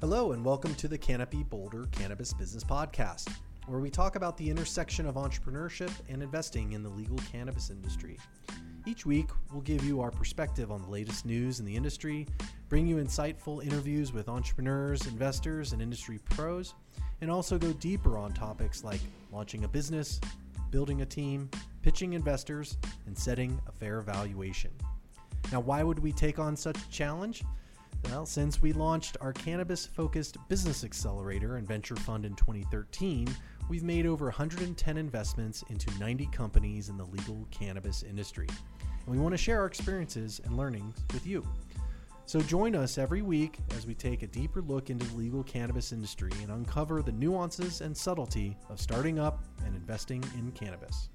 Hello, and welcome to the Canopy Boulder Cannabis Business Podcast, where we talk about the intersection of entrepreneurship and investing in the legal cannabis industry. Each week, we'll give you our perspective on the latest news in the industry, bring you insightful interviews with entrepreneurs, investors, and industry pros, and also go deeper on topics like launching a business, building a team, pitching investors, and setting a fair valuation. Now, why would we take on such a challenge? Well, since we launched our cannabis focused business accelerator and venture fund in 2013, we've made over 110 investments into 90 companies in the legal cannabis industry. And we want to share our experiences and learnings with you. So join us every week as we take a deeper look into the legal cannabis industry and uncover the nuances and subtlety of starting up and investing in cannabis.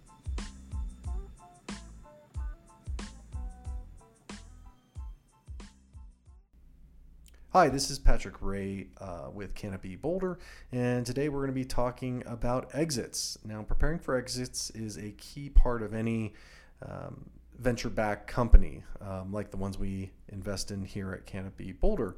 Hi, this is Patrick Rea uh, with Canopy Boulder, and today we're going to be talking about exits. Now, preparing for exits is a key part of any um, venture backed company um, like the ones we invest in here at Canopy Boulder.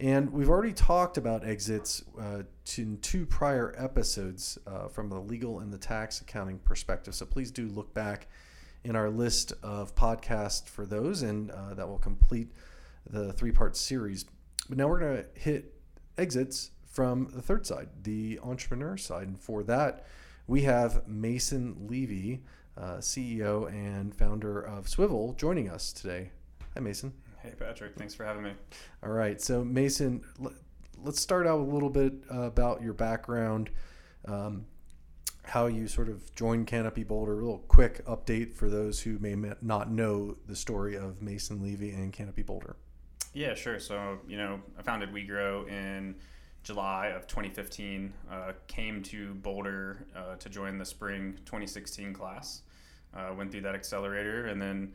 And we've already talked about exits uh, in two prior episodes uh, from the legal and the tax accounting perspective. So please do look back in our list of podcasts for those, and uh, that will complete the three part series. But now we're going to hit exits from the third side, the entrepreneur side. And for that, we have Mason Levy, uh, CEO and founder of Swivel, joining us today. Hi, Mason. Hey, Patrick. Thanks for having me. All right. So, Mason, let's start out a little bit about your background, um, how you sort of joined Canopy Boulder. A little quick update for those who may not know the story of Mason Levy and Canopy Boulder. Yeah, sure. So, you know, I founded WeGrow in July of 2015. Uh, came to Boulder uh, to join the spring 2016 class. Uh, went through that accelerator and then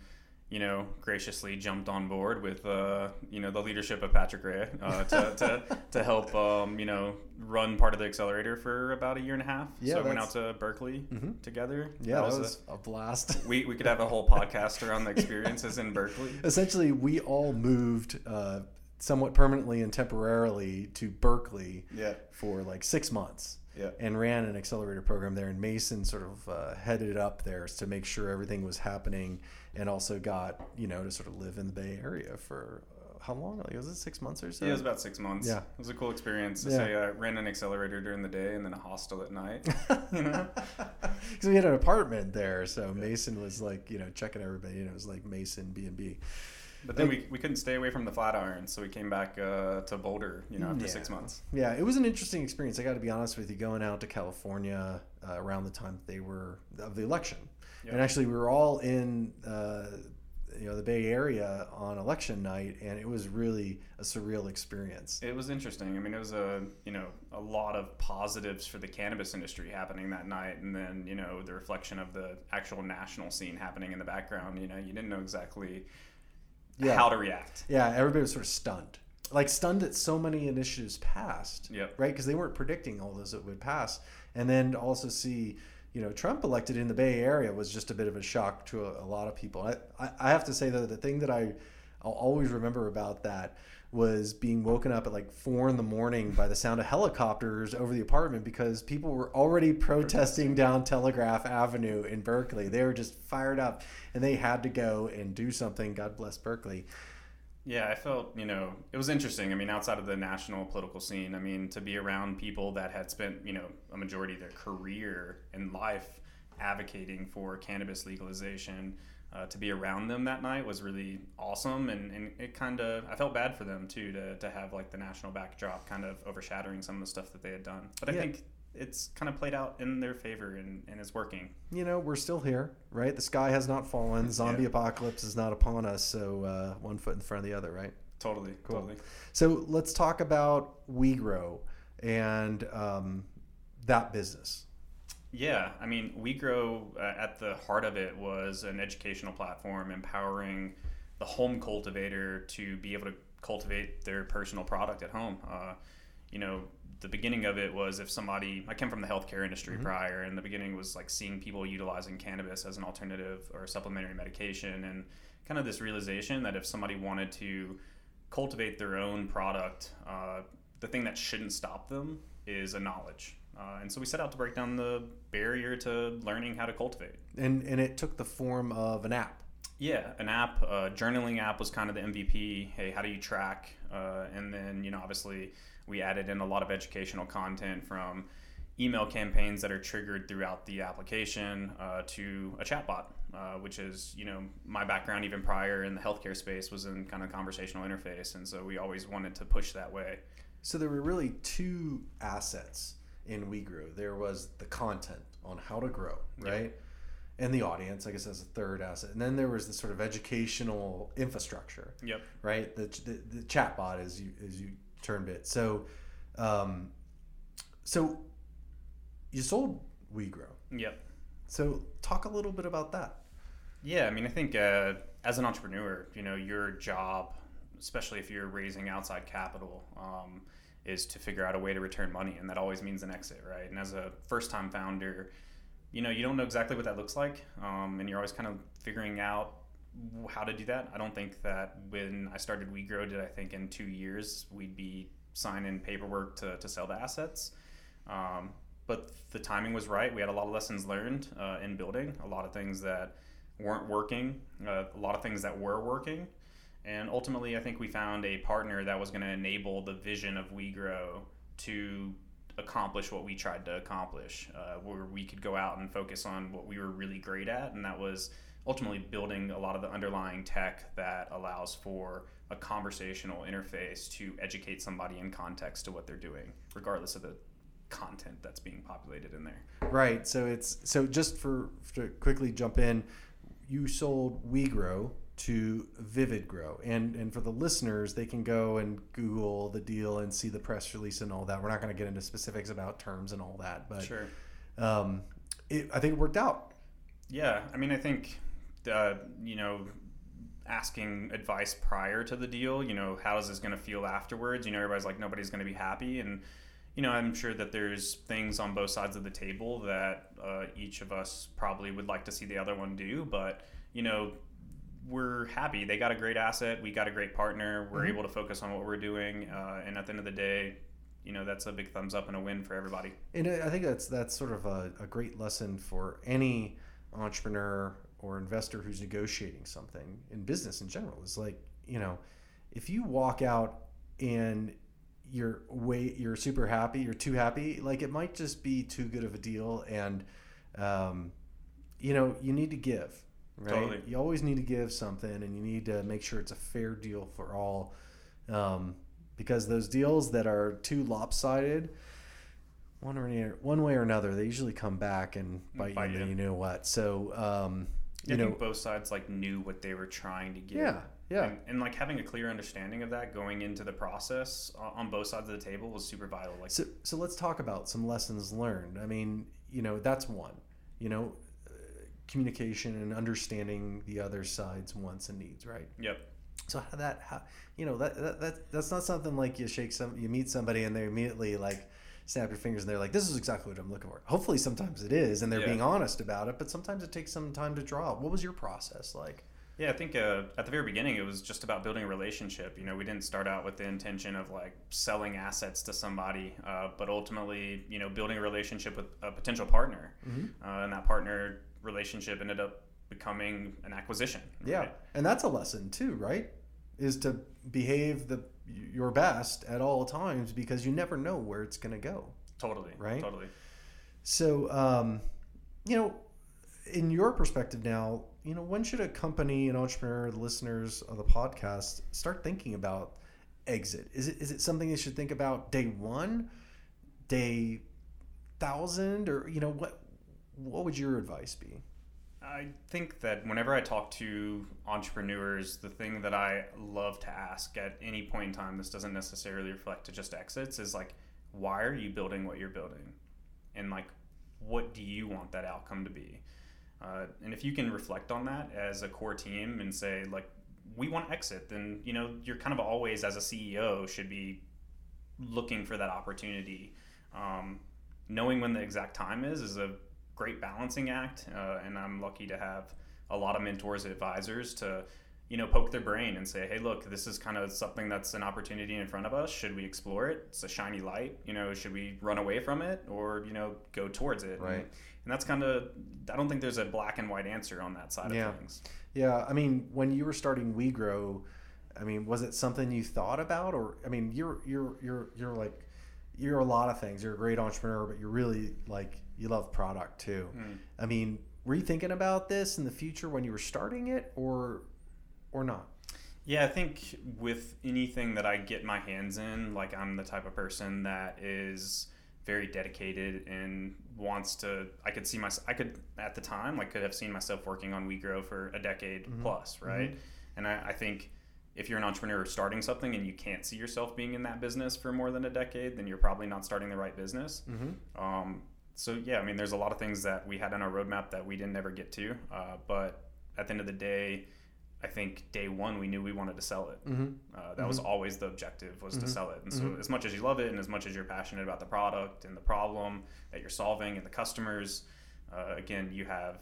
you know, graciously jumped on board with, uh, you know, the leadership of Patrick Rea uh, to, to, to help, um, you know, run part of the accelerator for about a year and a half. Yeah, so went out to Berkeley mm-hmm. together. Yeah, that, that was, a, a, blast. We, we could have a whole podcast around the experiences in Berkeley. Essentially, we all moved uh, somewhat permanently and temporarily to Berkeley yeah. for like six months. Yeah. and ran an accelerator program there. And Mason sort of uh, headed up there to make sure everything was happening and also got you know to sort of live in the Bay Area for uh, how long? Like was it six months or so? Yeah, it was about six months. Yeah, it was a cool experience. To yeah. say I ran an accelerator during the day and then a hostel at night. Because we had an apartment there, so. Mason was like you know checking everybody. You know, it was like Mason B and B. But then we, we couldn't stay away from the Flatiron, so we came back uh, to Boulder, you know, after yeah. six months. Yeah, it was an interesting experience. I got to be honest with you, going out to California uh, around the time they were of the election. Yep. And actually, we were all in uh, you know the Bay Area on election night, and it was really a surreal experience. It was interesting. I mean, it was a you know a lot of positives for the cannabis industry happening that night, and then you know the reflection of the actual national scene happening in the background. You know, you didn't know exactly yeah. how to react. Yeah, everybody was sort of stunned. Like stunned that so many initiatives passed. Yep. Right, because they weren't predicting all those that would pass, and then also see you know, Trump elected in the Bay Area was just a bit of a shock to a, a lot of people. I, I, have to say, though, the thing that I, I'll always remember about that was being woken up at like four in the morning by the sound of helicopters over the apartment because people were already protesting down Telegraph Avenue in Berkeley. They were just fired up and they had to go and do something. God bless Berkeley. Yeah, I felt, you know, it was interesting. I mean, outside of the national political scene, I mean, to be around people that had spent, you know, a majority of their career and life advocating for cannabis legalization, uh, to be around them that night was really awesome. And, and it kind of, I felt bad for them too, to, to have like the national backdrop kind of overshadowing some of the stuff that they had done. But I yeah. think it's kind of played out in their favor and, and it's working. You know, we're still here, right? The sky has not fallen. Zombie yeah. apocalypse is not upon us. So uh, one foot in front of the other, right? Totally. Cool. Totally. So let's talk about WeGrow and um, that business. Yeah, I mean, WeGrow uh, at the heart of it was an educational platform empowering the home cultivator to be able to cultivate their personal product at home. Uh, you know, the beginning of it was if somebody I came from the healthcare industry mm-hmm. prior, and the beginning was like seeing people utilizing cannabis as an alternative or supplementary medication, and kind of this realization that if somebody wanted to cultivate their own product, uh, the thing that shouldn't stop them is a knowledge. Uh, and so we set out to break down the barrier to learning how to cultivate. And and it took the form of an app. Yeah, an app, a journaling app was kind of the MVP. Hey, how do you track? Uh, and then you know, obviously, we added in a lot of educational content from email campaigns that are triggered throughout the application uh, to a chatbot, uh, which is you know my background even prior in the healthcare space was in kind of conversational interface, and so we always wanted to push that way. So there were really two assets in WeGrow. There was the content on how to grow, right? Yep. And the audience, I guess, as a third asset, and then there was the sort of educational infrastructure. Yep. Right. The the, the chatbot, as you as you termed it. So, um, so you sold WeGrow. Yep. So talk a little bit about that. Yeah, I mean, I think uh, as an entrepreneur, you know, your job, especially if you're raising outside capital, um, is to figure out a way to return money, and that always means an exit, right? And as a first-time founder, you know, you don't know exactly what that looks like, um, and you're always kind of figuring out how to do that. I don't think that when I started WeGrow, did I think in two years we'd be signing paperwork to, to sell the assets. Um, but the timing was right. We had a lot of lessons learned uh, in building, a lot of things that weren't working, uh, a lot of things that were working. And ultimately, I think we found a partner that was going to enable the vision of WeGrow to accomplish what we tried to accomplish, uh, where we could go out and focus on what we were really great at, and that was ultimately building a lot of the underlying tech that allows for a conversational interface to educate somebody in context to what they're doing, regardless of the content that's being populated in there. Right. So it's so just for to quickly jump in, you sold WeGrow to Vivid Grow, and and for the listeners, they can go and Google the deal and see the press release and all that. We're not going to get into specifics about terms and all that, but sure. Um, it, I think it worked out. Yeah, I mean, I think uh, you know asking advice prior to the deal you know how is this going to feel afterwards you know everybody's like nobody's going to be happy and you know, I'm sure that there's things on both sides of the table that uh, each of us probably would like to see the other one do, but you know, we're happy. They got a great asset. We got a great partner. We're mm-hmm. able to focus on what we're doing, uh, and at the end of the day, you know, that's a big thumbs up and a win for everybody. And I think that's that's sort of a, a great lesson for any entrepreneur or investor who's negotiating something in business in general. Is like, you know, if you walk out and you're way you're super happy you're too happy like it might just be too good of a deal and um, you know you need to give right totally. you always need to give something and you need to make sure it's a fair deal for all um, because those deals that are too lopsided one or one way or another they usually come back and bite, bite you, you know what so um, you I know both sides like knew what they were trying to get yeah yeah. And, and, like having a clear understanding of that going into the process on both sides of the table was super vital. Like, so, so let's talk about some lessons learned. I mean, you know, that's one, you know, communication and understanding the other side's wants and needs, right? Yep. So how that, how, you know, that, that, that, that's not something like you shake some, you meet somebody and they immediately like, snap your fingers and they're like, this is exactly what I'm looking for. Hopefully, sometimes it is, and they're yeah. being honest about it, but sometimes it takes some time to draw. What was your process like? Yeah, I think uh, at the very beginning it was just about building a relationship. You know, we didn't start out with the intention of like selling assets to somebody, uh, but ultimately, you know, building a relationship with a potential partner, mm-hmm. uh, and that partner relationship ended up becoming an acquisition. Right? Yeah, and that's a lesson too, right? Is to behave the your best at all times because you never know where it's going to go. Totally. Right. Totally. So, um, you know, in your perspective now, you know, when should a company, an entrepreneur, the listeners of the podcast start thinking about exit? Is it is it something they should think about day one, day thousand, or you know what? What would your advice be? I think that whenever I talk to entrepreneurs, the thing that I love to ask at any point in time, this doesn't necessarily reflect to just exits, is like, why are you building what you're building? And like, what do you want that outcome to be? Uh, and if you can reflect on that as a core team and say, like, we want to exit, then, you know, you're kind of always, as a CEO, should be looking for that opportunity. Um, knowing when the exact time is is a great balancing act. Uh, and I'm lucky to have a lot of mentors and advisors to you know, poke their brain and say, hey, look, this is kind of something that's an opportunity in front of us. Should we explore it? It's a shiny light. You know, should we run away from it or, you know, go towards it? Right. And, and that's kind of, I don't think there's a black and white answer on that side Yeah. of things. Yeah, I mean, when you were starting WeGrow, I mean, was it something you thought about, or I mean, you're you're you're you're like you're a lot of things. You're a great entrepreneur, but you're really like you love product too. Mm. I mean, were you thinking about this in the future when you were starting it, or or not? Yeah, I think with anything that I get my hands in, like I'm the type of person that is very dedicated and wants to. I could see my. I could at the time, like, could have seen myself working on WeGrow for a decade Mhm. plus, right? And I, I think if you're an entrepreneur starting something and you can't see yourself being in that business for more than a decade, then you're probably not starting the right business. Mm-hmm. Um, so yeah, I mean, there's a lot of things that we had on our roadmap that we didn't ever get to. Uh, but at the end of the day, I think day one we knew we wanted to sell it. Mm-hmm. Uh, that was always the objective was Mhm. to sell it. And so Mhm. as much as you love it and as much as you're passionate about the product and the problem that you're solving and the customers, uh, again, you have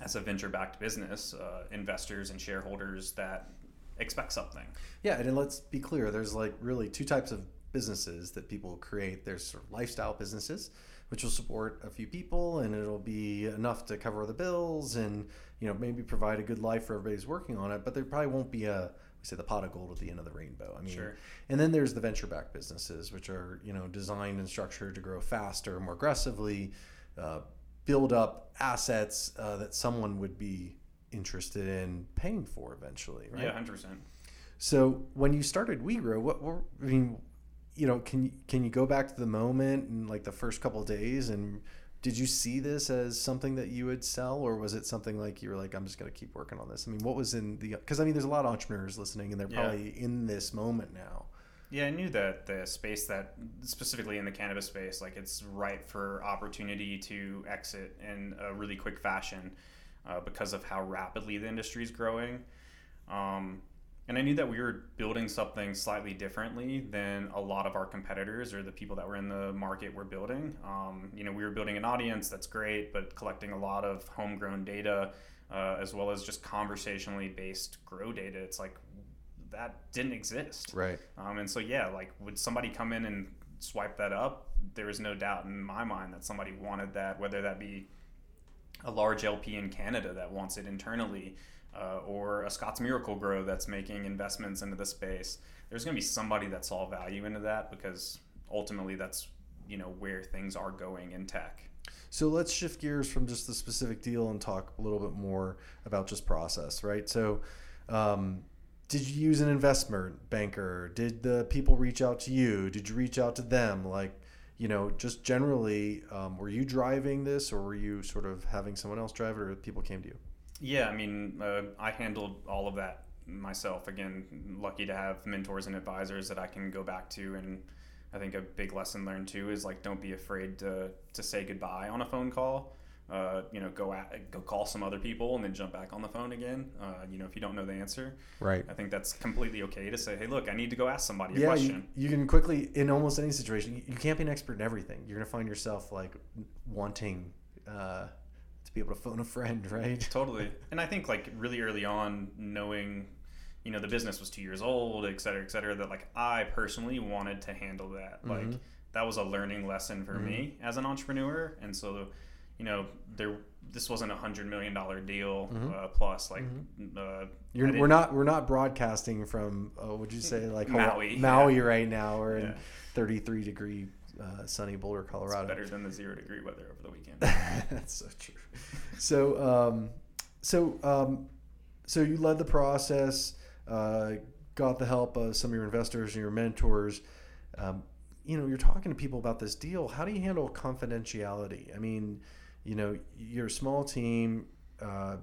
as a venture-backed business, uh, investors and shareholders that expect something. Yeah, and let's be clear. There's like really two types of businesses that people create. There's sort of lifestyle businesses, which will support a few people, and it'll be enough to cover the bills, and you know maybe provide a good life for everybody's working on it. But there probably won't be a we say the pot of gold at the end of the rainbow. I mean, Sure. and then there's the venture-backed businesses, which are you know designed and structured to grow faster, more aggressively, uh, build up assets uh, that someone would be interested in paying for eventually. Right? Yeah, hundred percent. So when you started WeGrow, what were I mean, you know, can you can you go back to the moment and like the first couple of days and did you see this as something that you would sell or was it something like you were like I'm just going to keep working on this? I mean, what was in the cuz I mean there's a lot of entrepreneurs listening and they're Yeah. probably in this moment now. Yeah, I knew that the space that specifically in the cannabis space, like it's ripe for opportunity to exit in a really quick fashion uh, because of how rapidly the industry is growing. Um, and I knew that we were building something slightly differently than a lot of our competitors or the people that were in the market were building. Um, you know, we were building an audience that's great, but collecting a lot of homegrown data uh, as well as just conversationally based grow data. It's like that didn't exist. Right. Um, and so, yeah, like, would somebody come in and swipe that up? There is no doubt in my mind that somebody wanted that, whether that be a large LP in Canada that wants it internally, uh, or a Scotts Miracle-Gro that's making investments into the space. There's going to be somebody that saw value into that because ultimately that's you know where things are going in tech. So let's shift gears from just the specific deal and talk a little bit more about just process, right? So, um, did you use an investment banker? Did the people reach out to you? Did you reach out to them? Like, you know, just generally, um, were you driving this or were you sort of having someone else drive it or people came to you? Yeah, I mean, uh, I handled all of that myself. Again, lucky to have mentors and advisors that I can go back to. And I think a big lesson learned too is like, don't be afraid to, to say goodbye on a phone call. Uh, you know, go at, go call some other people and then jump back on the phone again. Uh, you know, if you don't know the answer, Right. I think that's completely okay to say, hey, look, I need to go ask somebody Yeah, you, question. you can quickly, in almost any situation, you, you can't be an expert in everything. You're going to find yourself like wanting uh, be able to phone a friend, right? Totally. And I think like really early on, knowing, you know, the business was two years old, et cetera, et cetera, that like I personally wanted to handle that. Like Mhm. that was a learning lesson for me as an entrepreneur. And so, you know, there, this wasn't a hundred million dollar deal Mhm. uh, plus like, uh, You're, we're not we're not broadcasting from uh, would you say like Maui, Maui yeah. right now. We're in 33 degree uh, sunny Boulder, it's Colorado. better than the zero degree weather over the weekend. That's so true. So um, so um, so you led the process, uh, got the help of some of your investors and your mentors. Um, you know, you're talking to people about this deal. How do you handle confidentiality? I mean, you know, you're a small team. Uh,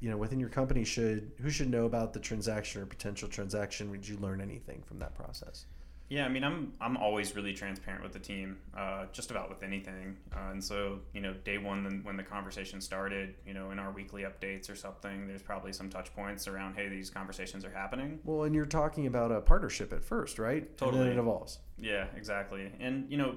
you know, within your company, should who should know about the transaction or potential transaction? Did you learn anything from that process? Yeah, I mean, I'm I'm always really transparent with the team, uh, just about with anything. Uh, and so, you know, day one when, when the conversation started, you know, in our weekly updates or something, there's probably some touch points around, hey, these conversations are happening. Well, and you're talking about a partnership at first, right? And Totally. then it evolves. Yeah, exactly. And you know,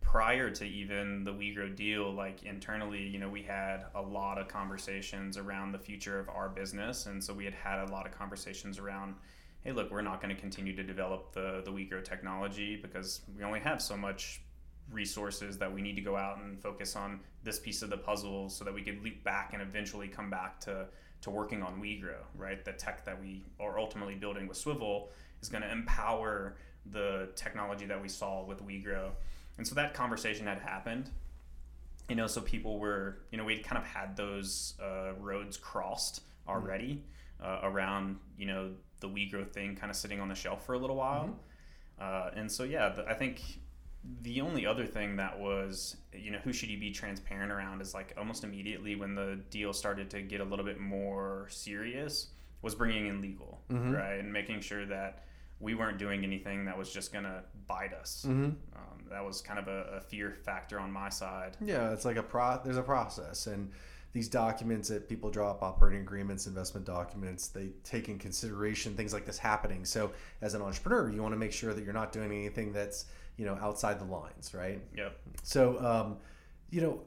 prior to even the WeGrow deal, like internally, you know, we had a lot of conversations around the future of our business, and so we had had a lot of conversations around, hey, look, we're not going to continue to develop the the WeGrow technology because we only have so much resources that we need to go out and focus on this piece of the puzzle so that we could leap back and eventually come back to to working on WeGrow, right? The tech that we are ultimately building with Swivel is going to empower the technology that we saw with WeGrow. And so that conversation had happened. You know, so people were, you know, we'd kind of had those uh, roads crossed already uh, around, you know, the WeGrow thing kind of sitting on the shelf for a little while. Mhm. Uh, and so, yeah, the, I think the only other thing that was, you know, who should you be transparent around is like almost immediately when the deal started to get a little bit more serious was bringing in legal, Mhm. right? And making sure that we weren't doing anything that was just going to bite us. Mm-hmm. Um, that was kind of a, a fear factor on my side. Yeah, it's like a pro. There's a process, and these documents that people draw up operating agreements, investment documents, they take in consideration things like this happening. So, as an entrepreneur, you want to make sure that you're not doing anything that's you know outside the lines, right? Yep. So, um, you know,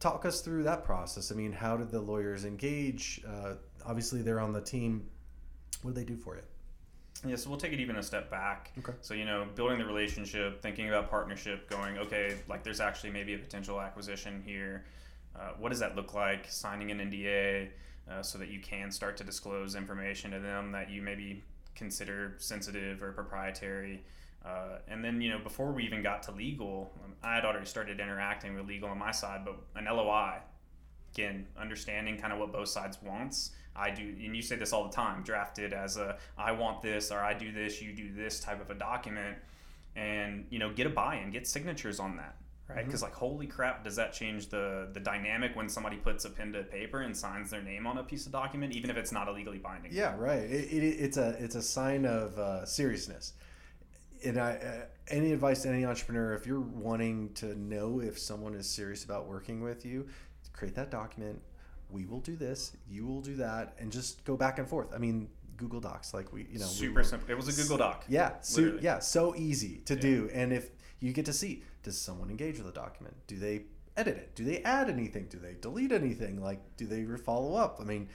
talk us through that process. I mean, how did the lawyers engage? Uh, obviously, they're on the team. What do they do for you? Yeah, so we'll take it even a step back. Okay. So, you know, building the relationship, thinking about partnership, going, okay, like there's actually maybe a potential acquisition here. Uh, what does that look like? Signing an NDA uh, so that you can start to disclose information to them that you maybe consider sensitive or proprietary. Uh, and then, you know, before we even got to legal, um, I had already started interacting with legal on my side, but an LOI, again, understanding kind of what both sides wants. I do, and you say this all the time, drafted as a I want this or I do this, you do this type of a document, and you know get a buy-in, get signatures on that, right? Because like holy crap, does that change the the dynamic when somebody puts a pen to paper and signs their name on a piece of document, even if it's not a legally binding? Yeah, right. It, it, it's a it's a sign of uh, seriousness. And I, uh, any advice to any entrepreneur, if you're wanting to know if someone is serious about working with you, create that document. We will do this. You will do that, and just go back and forth. I mean, Google Docs, like we, you know, we super will- simple. It was a Google Doc. Yeah, so, yeah, so easy to Yeah. do. And if you get to see, does someone engage with the document? Do they edit it? Do they add anything? Do they delete anything? Like, do they follow up? I mean,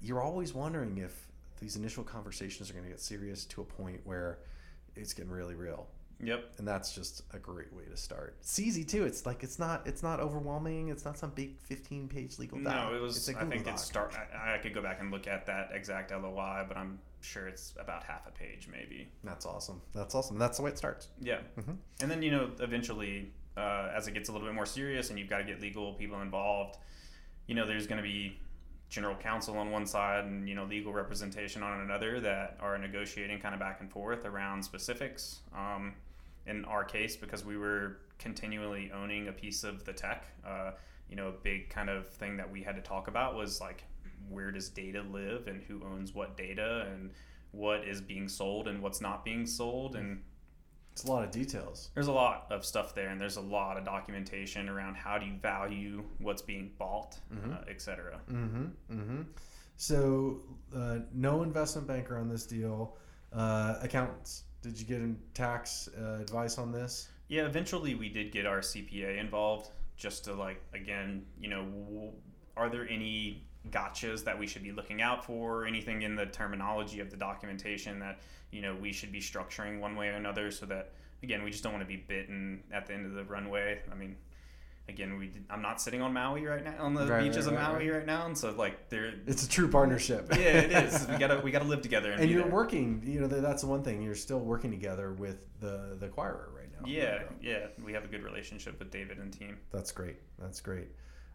you're always wondering if these initial conversations are going to get serious to a point where it's getting really real. Yep. And that's just a great way to start. It's easy too. It's like it's not it's not overwhelming. It's not some big 15 page legal doc. No, it was. I think doc. it start. I, I could go back and look at that exact LOI, but I'm sure it's about half a page, maybe. That's awesome. That's awesome. That's the way it starts. Yeah. Mhm. And then, you know, eventually, uh, as it gets a little bit more serious and you've got to get legal people involved, you know, there's going to be general counsel on one side and, you know, legal representation on another that are negotiating kind of back and forth around specifics. Um, in our case, because we were continually owning a piece of the tech, uh, you know, a big kind of thing that we had to talk about was like, where does data live and who owns what data and what is being sold and what's not being sold and It's a lot of details. there's a lot of stuff there and there's a lot of documentation around how do you value what's being bought Mhm. uh, et cetera Mm-hmm. Mm-hmm. So, uh, no investment banker on this deal. Uh, accountants. Did you get in tax uh, advice on this? yeah eventually we did get our cpa involved just to like again you know w- are there any gotchas that we should be looking out for anything in the terminology of the documentation that you know we should be structuring one way or another so that again we just don't want to be bitten at the end of the runway i mean again we did, i'm not sitting on maui right now on the Right, beaches right, of maui right. now and so like there It's a true partnership. yeah it is we gotta we gotta live together and, and you're there. working. You know, that's the one thing. You're still working together with the the acquirer right now. yeah yeah we have a good relationship with david and team That's great. That's great.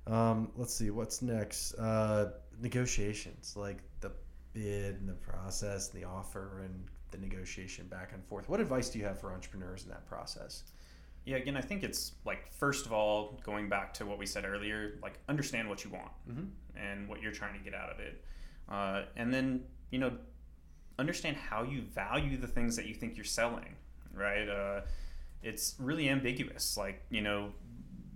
Um, let's see what's next. Uh, negotiations, like the bid and the process, the offer, and the negotiation back and forth. What advice do you have for entrepreneurs in that process? Yeah, again, I think it's like first of all, going back to what we said earlier, like understand what you want Mhm. and what you're trying to get out of it, uh, and then you know understand how you value the things that you think you're selling. Right? Uh, it's really ambiguous. Like you know,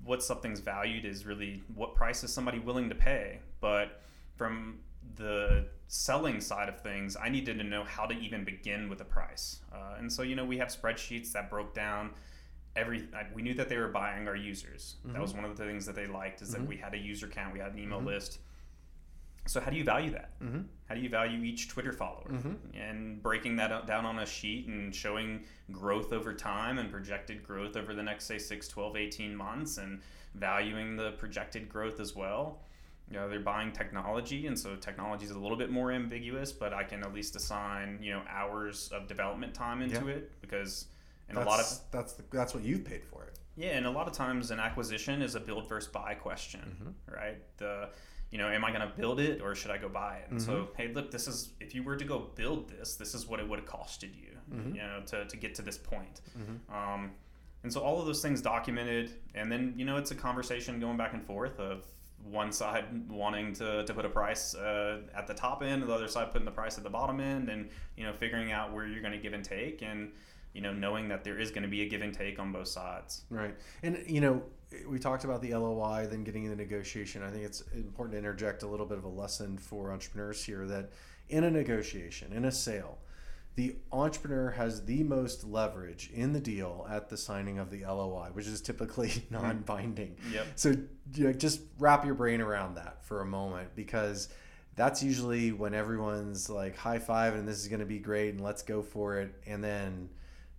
what something's valued is really what price is somebody willing to pay, but from the selling side of things, I needed to know how to even begin with a price. Uh, and so, you know, we have spreadsheets that broke down every we knew that they were buying our users. Mhm. That was one of the things that they liked is Mhm. that we had a user count, we had an email Mhm. list. So how do you value that? Mm-hmm. How do you value each Twitter follower? Mhm. And breaking that out- down on a sheet and showing growth over time and projected growth over the next, say, 6, 12, 18 months and valuing the projected growth as well. You know, they're buying technology, and so technology is a little bit more ambiguous, but I can at least assign, you know, hours of development time into Yeah. it because, and that's, a lot of, that's the, that's what you've paid for it. yeah, and a lot of times an acquisition is a build versus buy question, Mhm. right? The you know, am I going to build it or should I go buy it? And so, Mm-hmm. hey, look, this is if you were to go build this, this is what it would have costed you, Mhm. you know, to, to get to this point. Mhm. Um, and so all of those things documented, and then you know, it's a conversation going back and forth of one side wanting to, to put a price uh, at the top end, the other side putting the price at the bottom end, and you know, figuring out where you're going to give and take, and you know, knowing that there is going to be a give and take on both sides. Right. And, you know, we talked about the LOI, then getting into negotiation. I think it's important to interject a little bit of a lesson for entrepreneurs here that in a negotiation, in a sale, the entrepreneur has the most leverage in the deal at the signing of the LOI, which is typically mm-hmm. non binding. Yep. So you know, just wrap your brain around that for a moment because that's usually when everyone's like high five and this is going to be great and let's go for it. And then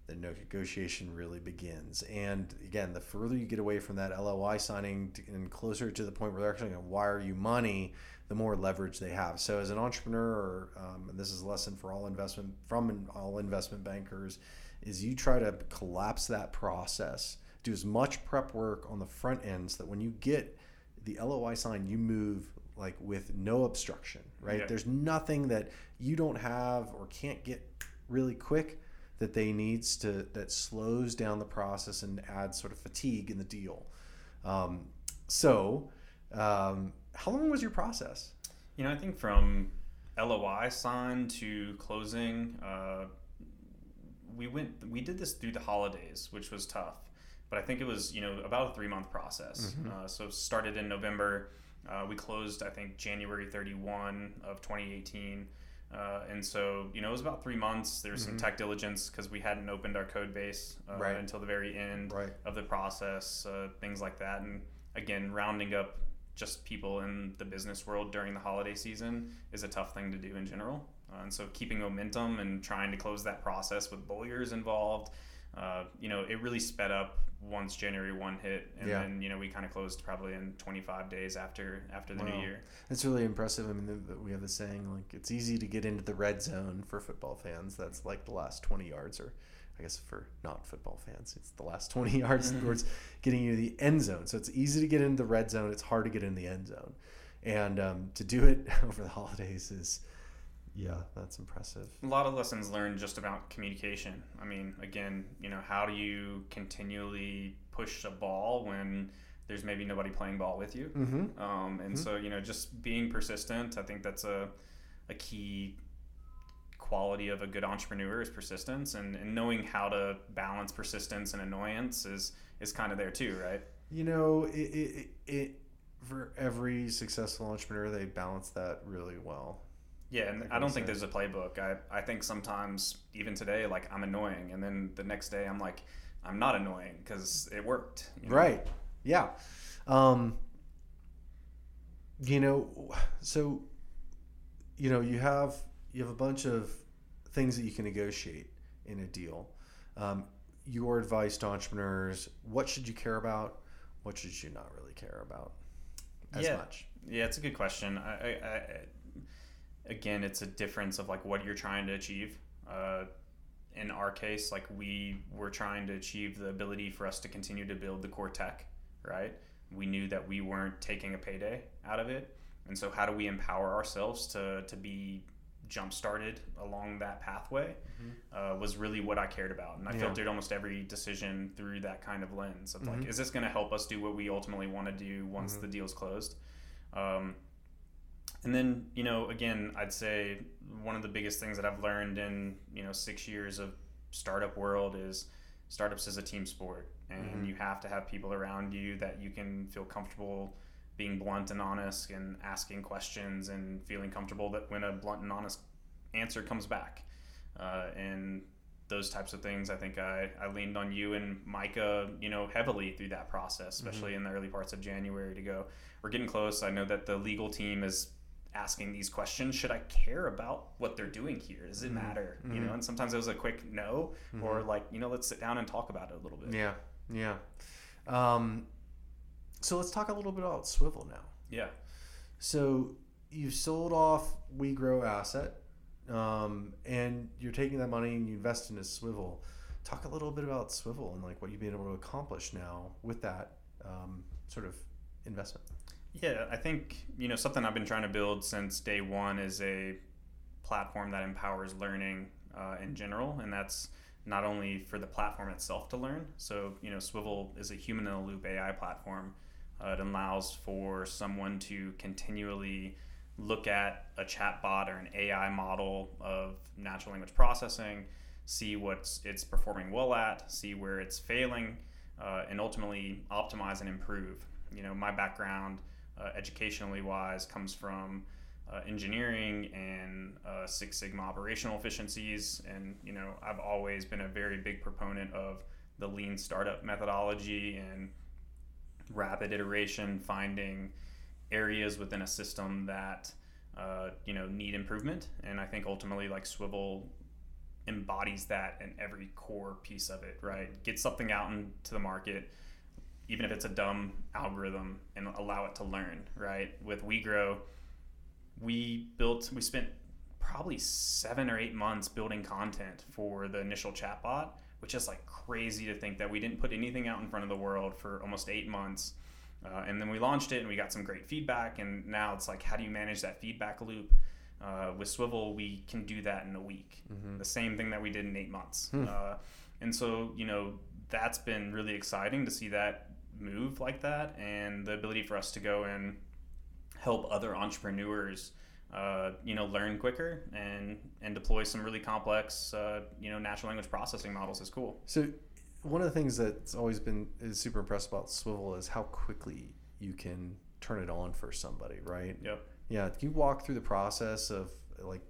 the negotiation really begins. And again, the further you get away from that LOI signing and closer to the point where they're actually going to wire you money, the more leverage they have. So as an entrepreneur, um, and this is a lesson for all investment from all investment bankers, is you try to collapse that process. Do as much prep work on the front end so that when you get the LOI signed, you move like with no obstruction, right? Yeah. There's nothing that you don't have or can't get really quick that they needs to that slows down the process and adds sort of fatigue in the deal. Um, so, um, how long was your process? You know, I think from LOI sign to closing, uh, we went we did this through the holidays, which was tough. But I think it was you know about a three month process. Mhm. Uh, so started in November. Uh, we closed I think January thirty one of twenty eighteen. Uh, and so, you know, it was about three months. There was Mhm. some tech diligence because we hadn't opened our code base uh, Right. until the very end Right. of the process, uh, things like that. And again, rounding up just people in the business world during the holiday season is a tough thing to do in general. Uh, and so, keeping momentum and trying to close that process with lawyers involved, uh, you know, it really sped up once January one hit, and Yeah. then you know we kind of closed probably in 25 days after after the Wow. new year. That's really impressive. I mean, the, the, we have the saying like it's easy to get into the red zone for football fans. That's like the last 20 yards, or I guess for not football fans, it's the last 20 yards Mhm. towards getting you to the end zone. So it's easy to get into the red zone. It's hard to get in the end zone, and um, to do it over the holidays is, yeah, that's impressive. A lot of lessons learned just about communication. I mean, again, you know, how do you continually push a ball when there's maybe nobody playing ball with you? Mm-hmm. Um, and Mhm. so, you know, just being persistent, I think that's a, a key quality of a good entrepreneur is persistence and, and knowing how to balance persistence and annoyance is, is kind of there too, right? You know, it, it, it for every successful entrepreneur, they balance that really well. Yeah, and Like I don't think there's a playbook. I, I think sometimes, even today, like I'm annoying, and then the next day I'm like, I'm not annoying because it worked. you know? Right. Yeah. Um, you know, so you know you have you have a bunch of things that you can negotiate in a deal. Um, your advice to entrepreneurs: What should you care about? What should you not really care about as Yeah. much? Yeah, it's a good question. I, I, I, again, it's a difference of like what you're trying to achieve. Uh, in our case, like we were trying to achieve the ability for us to continue to build the core tech, right? We knew that we weren't taking a payday out of it, and so how do we empower ourselves to to be jump started along that pathway uh, was really what I cared about, and I Yeah. filtered almost every decision through that kind of lens of like, Mhm. is this going to help us do what we ultimately want to do once Mhm. the deal's closed? Um, and then you know, again, I'd say one of the biggest things that I've learned in you know six years of startup world is startups is a team sport, and Mhm. you have to have people around you that you can feel comfortable being blunt and honest and asking questions and feeling comfortable that when a blunt and honest answer comes back uh, and those types of things. I think I, I leaned on you and Micah, you know, heavily through that process, especially mm-hmm. in the early parts of January to go, we're getting close. I know that the legal team is asking these questions. Should I care about what they're doing here? Does it mm-hmm. matter? Mm-hmm. You know, and sometimes it was a quick no or mm-hmm. like, you know, let's sit down and talk about it a little bit. Yeah. Yeah. Um, so let's talk a little bit about Swivel now. Yeah. So you sold off WeGrow asset um, and you're taking that money and you invest in a swivel. Talk a little bit about swivel and like what you've been able to accomplish now with that um, sort of investment. Yeah, I think you know something I've been trying to build since day one is a platform that empowers learning uh, in general, and that's not only for the platform itself to learn. So you know, Swivel is a human in the loop AI platform. Uh, it allows for someone to continually look at a chatbot or an AI model of natural language processing, see what it's performing well at, see where it's failing, uh, and ultimately optimize and improve. You know, my background, uh, educationally wise, comes from uh, engineering and uh, Six Sigma operational efficiencies, and you know, I've always been a very big proponent of the lean startup methodology and rapid iteration, finding areas within a system that uh, you know need improvement. And i think ultimately like swivel embodies that in every core piece of it right? Get something out into the market even if it's a dumb algorithm and allow it to learn right with WeGrow we built we spent probably seven or eight months building content for the initial chatbot which is like crazy to think that we didn't put anything out in front of the world for almost eight months uh, and then we launched it and we got some great feedback. And now it's like, how do you manage that feedback loop? Uh, with Swivel, we can do that in a week. Mm-hmm. The same thing that we did in eight months. Hmm. Uh, and so, you know, that's been really exciting to see that move like that and the ability for us to go and help other entrepreneurs. Uh, you know, learn quicker and and deploy some really complex, uh, you know, natural language processing models is cool. So one of the things that's always been is super impressed about Swivel is how quickly you can turn it on for somebody, right? Yep. Yeah. You walk through the process of like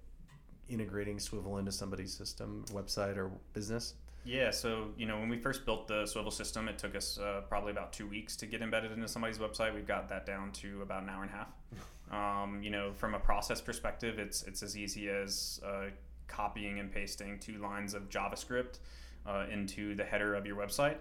integrating Swivel into somebody's system, website, or business? Yeah, so you know when we first built the Swivel system, it took us uh, probably about two weeks to get embedded into somebody's website. We've got that down to about an hour and a half. Um, you know, from a process perspective, it's it's as easy as uh, copying and pasting two lines of JavaScript uh, into the header of your website.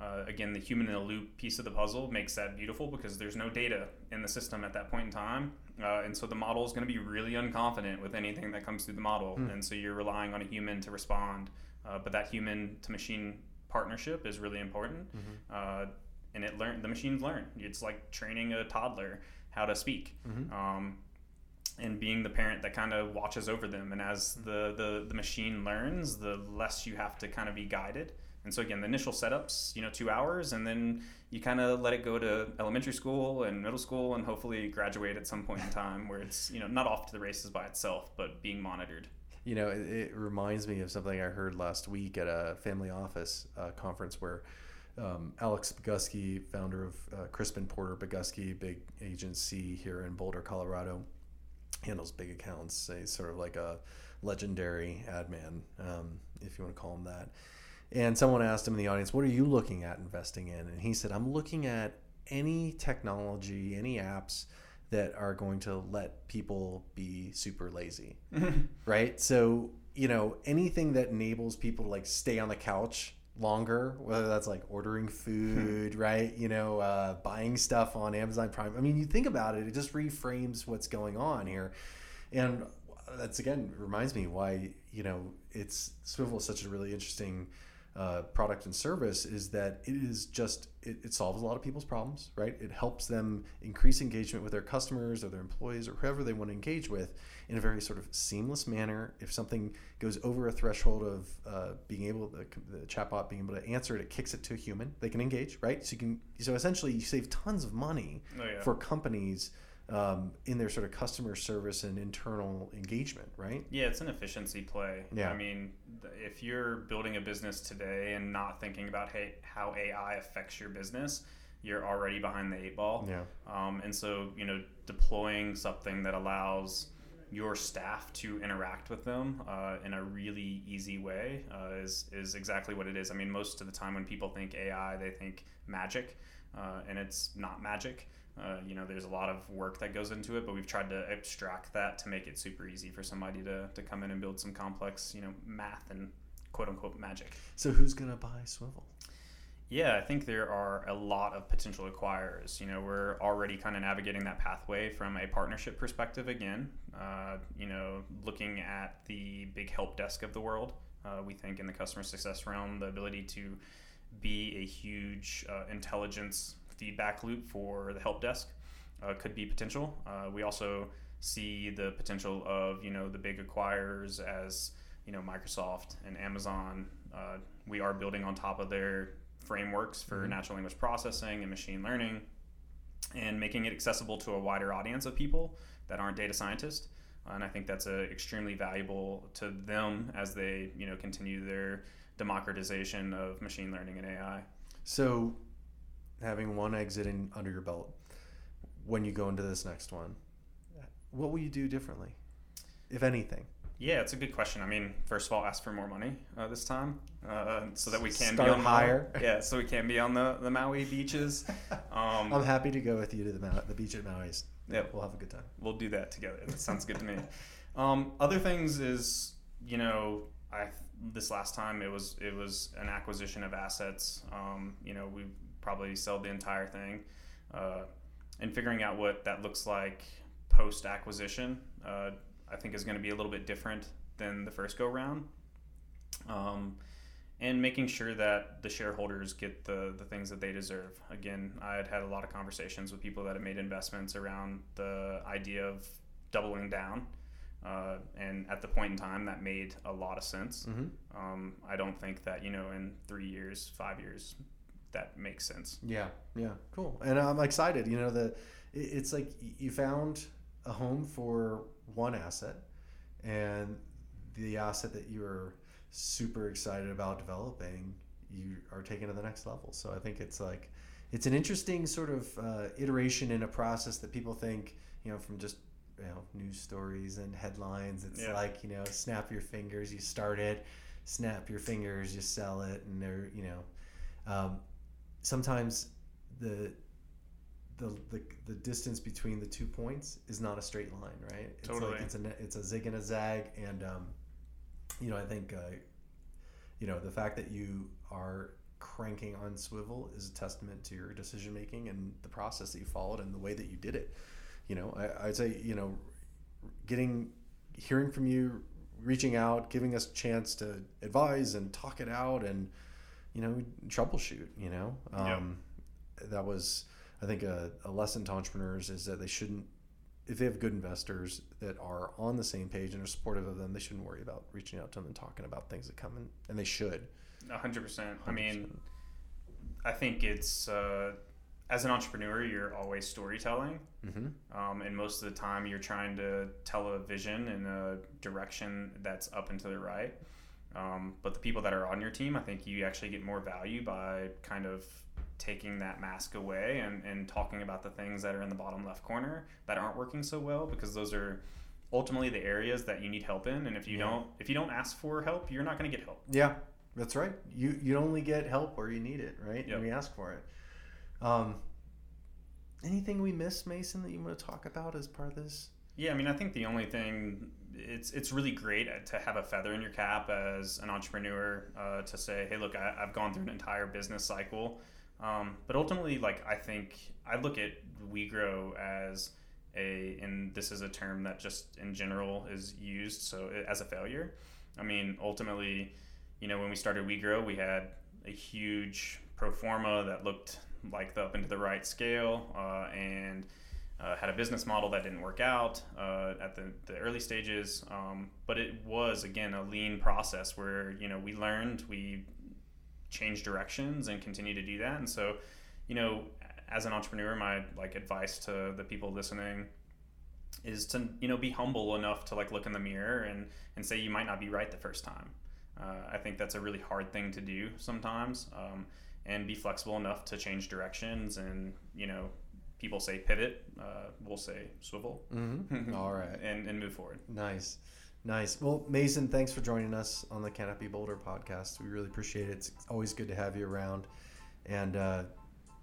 Uh, again, the human in the loop piece of the puzzle makes that beautiful because there's no data in the system at that point in time. Uh, and so the model is going to be really unconfident with anything that comes through the model. Mm. And so you're relying on a human to respond. Uh, but that human to machine partnership is really important. Mm-hmm. Uh, and it learn the machines learn. It's like training a toddler how to speak. Mm-hmm. Um, and being the parent that kind of watches over them. And as the, the, the machine learns, the less you have to kind of be guided. And so again, the initial setups, you know, two hours, and then you kind of let it go to elementary school and middle school, and hopefully graduate at some point in time where it's you know not off to the races by itself, but being monitored. You know, it, it reminds me of something I heard last week at a family office uh, conference where um, Alex Bogusky, founder of uh, Crispin Porter Bogusky, big agency here in Boulder, Colorado handles big accounts. He's sort of like a legendary ad man, um, if you want to call him that. And someone asked him in the audience, "What are you looking at investing in?" And he said, "I'm looking at any technology, any apps." That are going to let people be super lazy right so you know anything that enables people to like stay on the couch longer, whether that's like ordering food, right? You know, uh, buying stuff on Amazon Prime. I mean, you think about it, it just reframes what's going on here. And that's again reminds me why, you know, it's Swivel is such a really interesting uh, product and service is that it is just it, it, solves a lot of people's problems right? It helps them increase engagement with their customers or their employees or whoever they want to engage with in a very sort of seamless manner. If something goes over a threshold of uh, being able the, the chatbot being able to answer it it kicks it to a human. They can engage right? So you can so essentially you save tons of money oh, yeah. for companies um, in their sort of customer service and internal engagement, right? Yeah, it's an efficiency play. Yeah. I mean, if you're building a business today and not thinking about hey, how AI affects your business, you're already behind the eight ball. Yeah. Um, and so, you know, deploying something that allows your staff to interact with them uh, in a really easy way uh, is, is exactly what it is. I mean, most of the time when people think AI, they think magic, uh, and it's not magic. Uh, you know, there's a lot of work that goes into it, but we've tried to abstract that to make it super easy for somebody to, to come in and build some complex, you know, math and quote unquote magic. So who's going to buy Swivel? Yeah, I think there are a lot of potential acquirers. You know, we're already kind of navigating that pathway from a partnership perspective again. Uh, you know, looking at the big help desk of the world. Uh, we think in the customer success realm, the ability to be a huge uh, intelligence feedback loop for the help desk uh, could be potential. Uh, we also see the potential of you know the big acquirers as you know Microsoft and Amazon. Uh, we are building on top of their frameworks for mm-hmm. natural language processing and machine learning and making it accessible to a wider audience of people that aren't data scientists and I think that's a, extremely valuable to them as they you know continue their democratization of machine learning and AI. So, having one exit in, under your belt, when you go into this next one, what will you do differently, if anything? Yeah, it's a good question. I mean, first of all, ask for more money uh, this time, uh, so that we can Start be on higher. The, yeah, so we can be on the, the Maui beaches. Um, I'm happy to go with you to the the beach at Maui's. Yeah, we'll have a good time. We'll do that together. That sounds good to me. Um, other things is, you know, I this last time it was it was an acquisition of assets. Um, you know, we probably sell the entire thing, uh, and figuring out what that looks like post acquisition. Uh, I think is going to be a little bit different than the first go round. Um, and making sure that the shareholders get the, the things that they deserve. Again, I had had a lot of conversations with people that have made investments around the idea of doubling down. Uh, and at the point in time, that made a lot of sense. Mm-hmm. Um, I don't think that, you know, in three years, five years, that makes sense. Yeah, yeah, cool. And I'm excited. You know, the it's like you found a home for one asset, and the asset that you're super excited about developing, you are taken to the next level. So I think it's like it's an interesting sort of uh, iteration in a process that people think, you know, from just you know news stories and headlines. It's yeah. like you know, snap your fingers, you start it, snap your fingers, you sell it, and they're you know, um, sometimes the the, the, the distance between the two points is not a straight line, right? It's totally. like it's a it's a zig and a zag, and um, you know, I think, uh, you know, the fact that you are cranking on swivel is a testament to your decision making and the process that you followed and the way that you did it. You know, I, I'd say, you know, getting, hearing from you, reaching out, giving us a chance to advise and talk it out and, you know, troubleshoot, you know, um, yep. that was, I think a, a lesson to entrepreneurs is that they shouldn't if they have good investors that are on the same page and are supportive of them, they shouldn't worry about reaching out to them and talking about things that come in, and they should. hundred percent. I mean, I think it's uh, as an entrepreneur, you're always storytelling, mm-hmm. um, and most of the time, you're trying to tell a vision in a direction that's up and to the right. Um, but the people that are on your team, I think you actually get more value by kind of taking that mask away and, and talking about the things that are in the bottom left corner that aren't working so well because those are ultimately the areas that you need help in. And if you yeah. don't if you don't ask for help you're not going to get help. Yeah that's right. You you only get help where you need it right? Yep. and we ask for it. Um, anything we missed mason that you want to talk about as part of this yeah i mean i think the only thing it's it's really great to have a feather in your cap as an entrepreneur uh, to say hey look I, i've gone through an entire business cycle um, but ultimately, like I think I look at WeGrow as a, and this is a term that just in general is used so as a failure. I mean, ultimately, you know, when we started WeGrow, we had a huge pro forma that looked like the up into the right scale uh, and uh, had a business model that didn't work out uh, at the, the early stages. Um, but it was, again, a lean process where, you know, we learned, we change directions and continue to do that. And so, you know, as an entrepreneur, my like advice to the people listening is to you know be humble enough to like look in the mirror and and say you might not be right the first time. Uh, I think that's a really hard thing to do sometimes, um, and be flexible enough to change directions and you know people say pivot, uh, we'll say swivel. Mm-hmm. All right. and, and move forward. Nice. Nice. Well, Mason, thanks for joining us on the Canopy Boulder podcast. We really appreciate it. It's always good to have you around. And uh,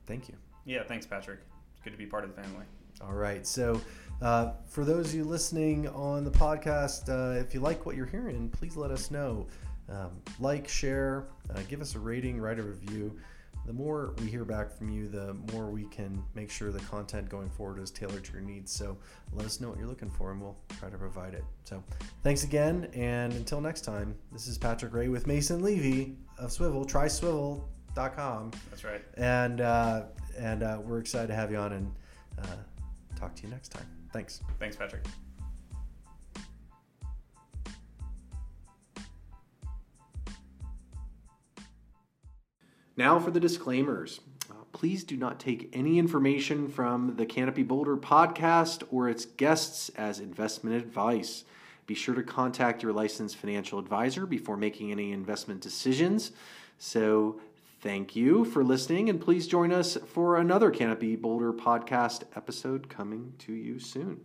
thank you. Yeah, thanks, Patrick. It's good to be part of the family. All right. So, uh, for those of you listening on the podcast, uh, if you like what you're hearing, please let us know. Um, like, share, uh, give us a rating, write a review. The more we hear back from you, the more we can make sure the content going forward is tailored to your needs. So let us know what you're looking for and we'll try to provide it. So thanks again. And until next time, this is Patrick Rea with Mason Levy of Swivel, tryswivel.com. That's right. And, uh, and uh, we're excited to have you on and uh, talk to you next time. Thanks. Thanks, Patrick. Now for the disclaimers. Uh, please do not take any information from the Canopy Boulder podcast or its guests as investment advice. Be sure to contact your licensed financial advisor before making any investment decisions. So, thank you for listening, and please join us for another Canopy Boulder podcast episode coming to you soon.